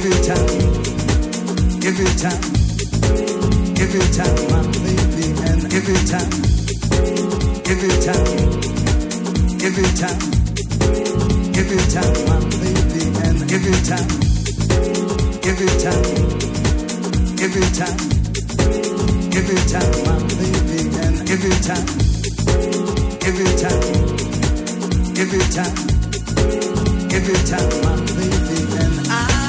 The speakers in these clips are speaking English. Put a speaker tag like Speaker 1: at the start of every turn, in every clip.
Speaker 1: every time, every time, every time, my baby, and every time, every time, every time, every time, my baby, and every time, every time, every time, every time, my baby, every time, every time, every time, every time, my baby, and I.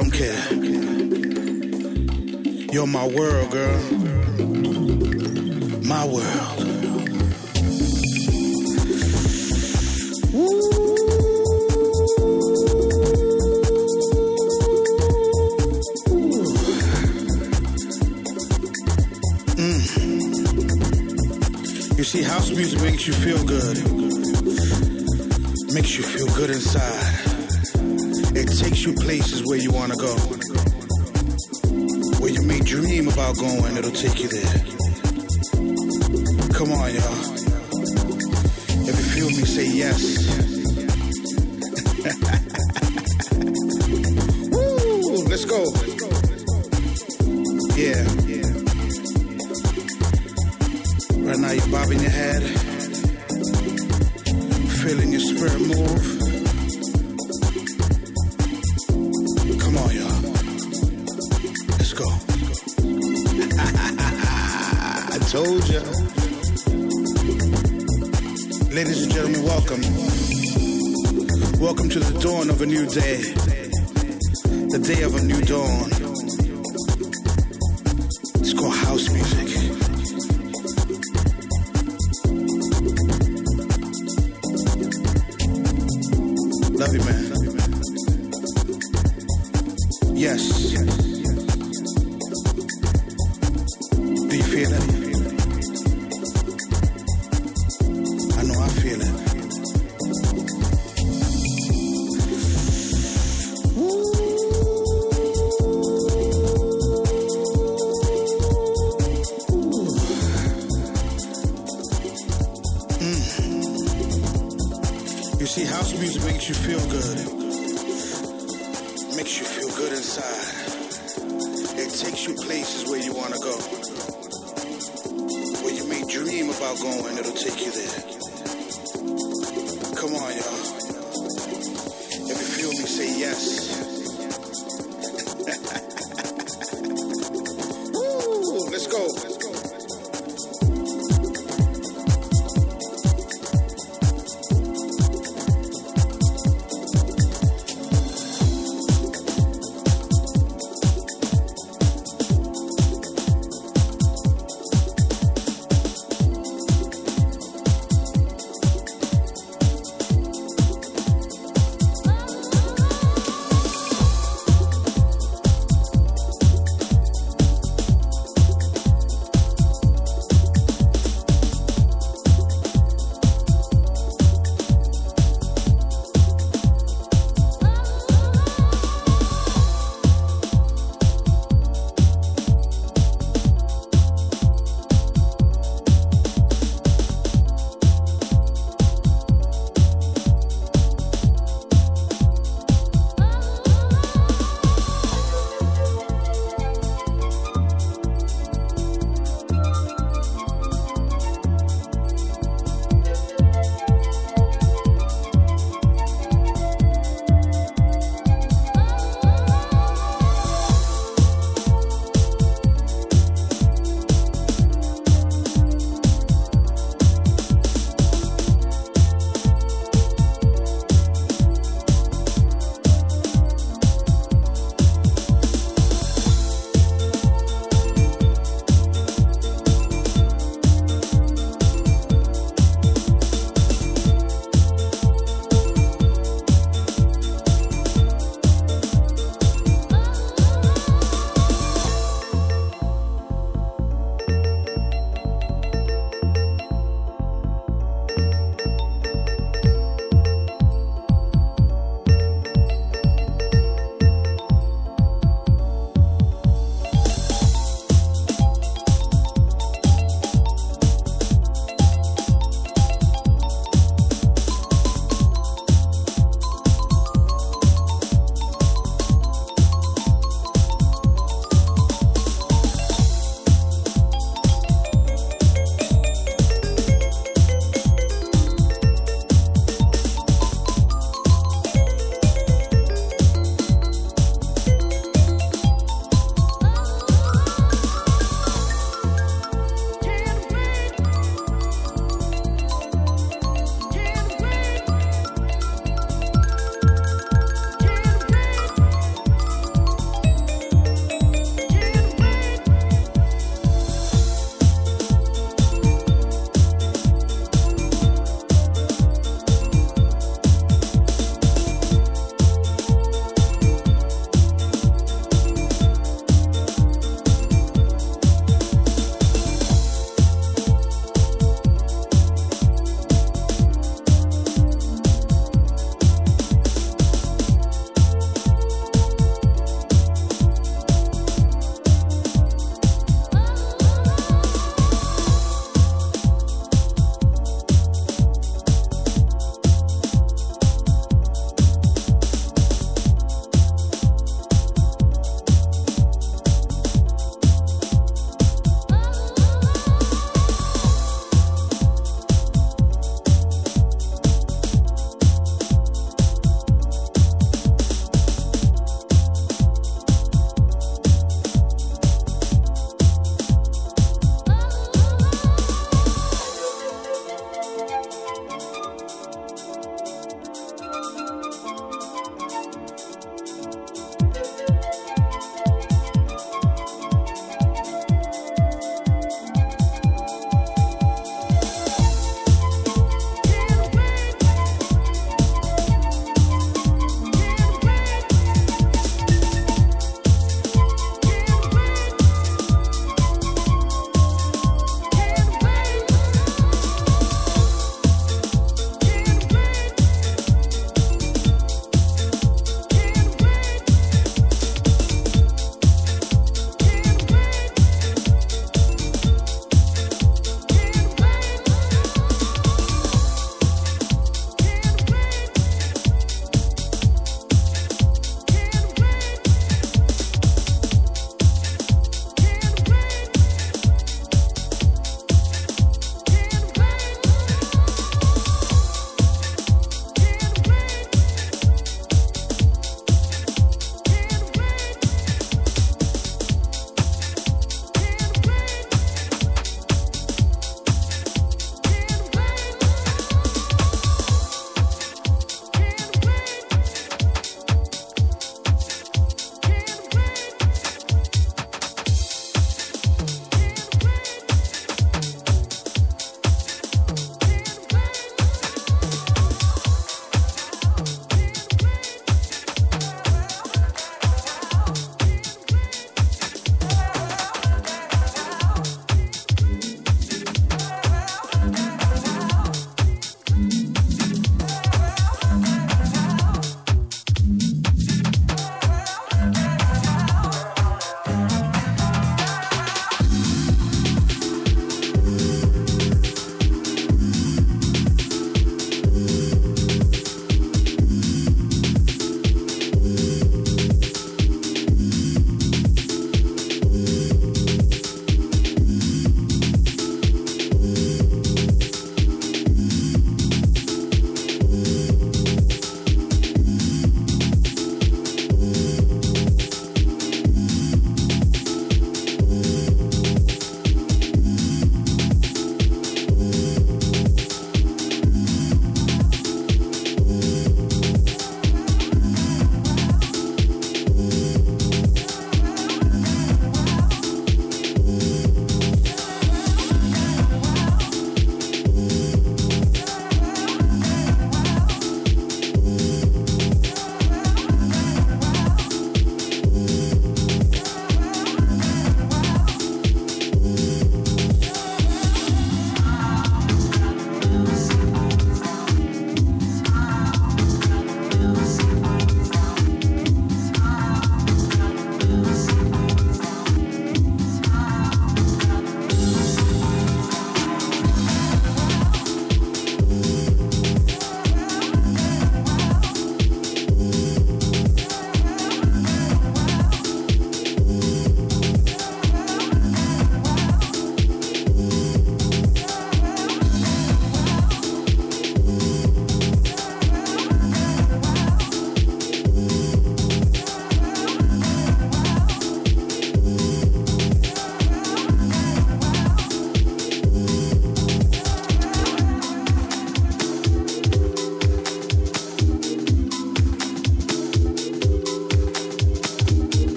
Speaker 2: don't care. You're my world, girl. My world. Mm. You see, house music makes you feel good. Makes you feel good inside takes you places where you want to go. Where you may dream about going, it'll take you there. Come on, y'all. If you feel me, say yes. of a new day, the day of a new dawn.